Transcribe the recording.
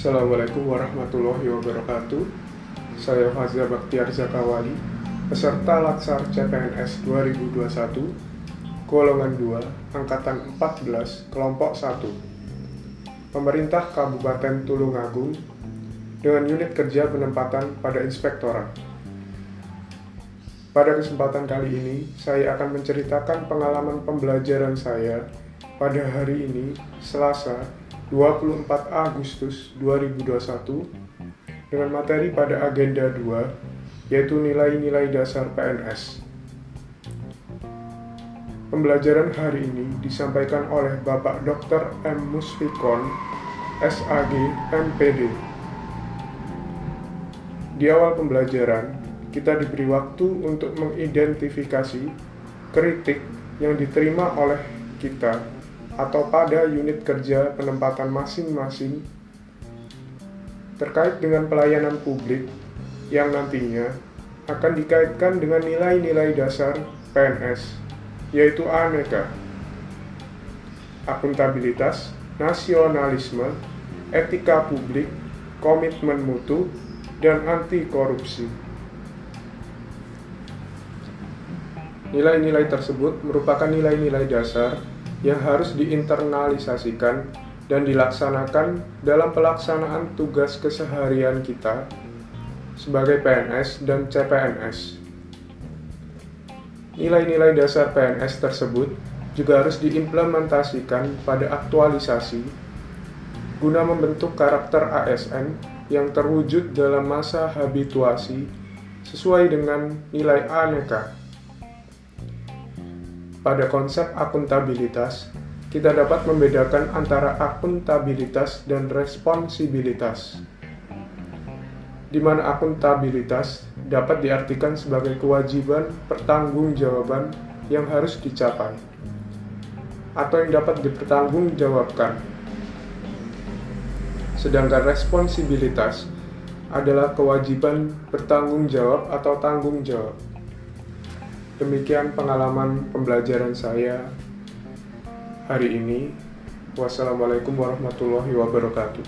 Assalamualaikum warahmatullahi wabarakatuh. Saya Fazia Baktiar Zakawali, peserta Latsar CPNS 2021, golongan 2, angkatan 14, kelompok 1. Pemerintah Kabupaten Tulungagung dengan unit kerja penempatan pada inspektorat. Pada kesempatan kali ini, saya akan menceritakan pengalaman pembelajaran saya pada hari ini, Selasa, 24 Agustus 2021, dengan materi pada agenda 2, yaitu nilai-nilai dasar PNS. Pembelajaran hari ini disampaikan oleh Bapak Dr. M. Musfikon, SAG, MPD. Di awal pembelajaran, kita diberi waktu untuk mengidentifikasi kritik yang diterima oleh kita atau pada unit kerja penempatan masing-masing terkait dengan pelayanan publik yang nantinya akan dikaitkan dengan nilai-nilai dasar PNS, yaitu aneka, akuntabilitas, nasionalisme, etika publik, komitmen mutu, dan anti korupsi. Nilai-nilai tersebut merupakan nilai-nilai dasar yang harus diinternalisasikan dan dilaksanakan dalam pelaksanaan tugas keseharian kita sebagai PNS dan CPNS. Nilai-nilai dasar PNS tersebut juga harus diimplementasikan pada aktualisasi guna membentuk karakter ASN yang terwujud dalam masa habituasi sesuai dengan nilai aneka pada konsep akuntabilitas, kita dapat membedakan antara akuntabilitas dan responsibilitas. Di mana akuntabilitas dapat diartikan sebagai kewajiban pertanggungjawaban yang harus dicapai atau yang dapat dipertanggungjawabkan. Sedangkan responsibilitas adalah kewajiban bertanggung jawab atau tanggung jawab. Demikian pengalaman pembelajaran saya hari ini. Wassalamualaikum warahmatullahi wabarakatuh.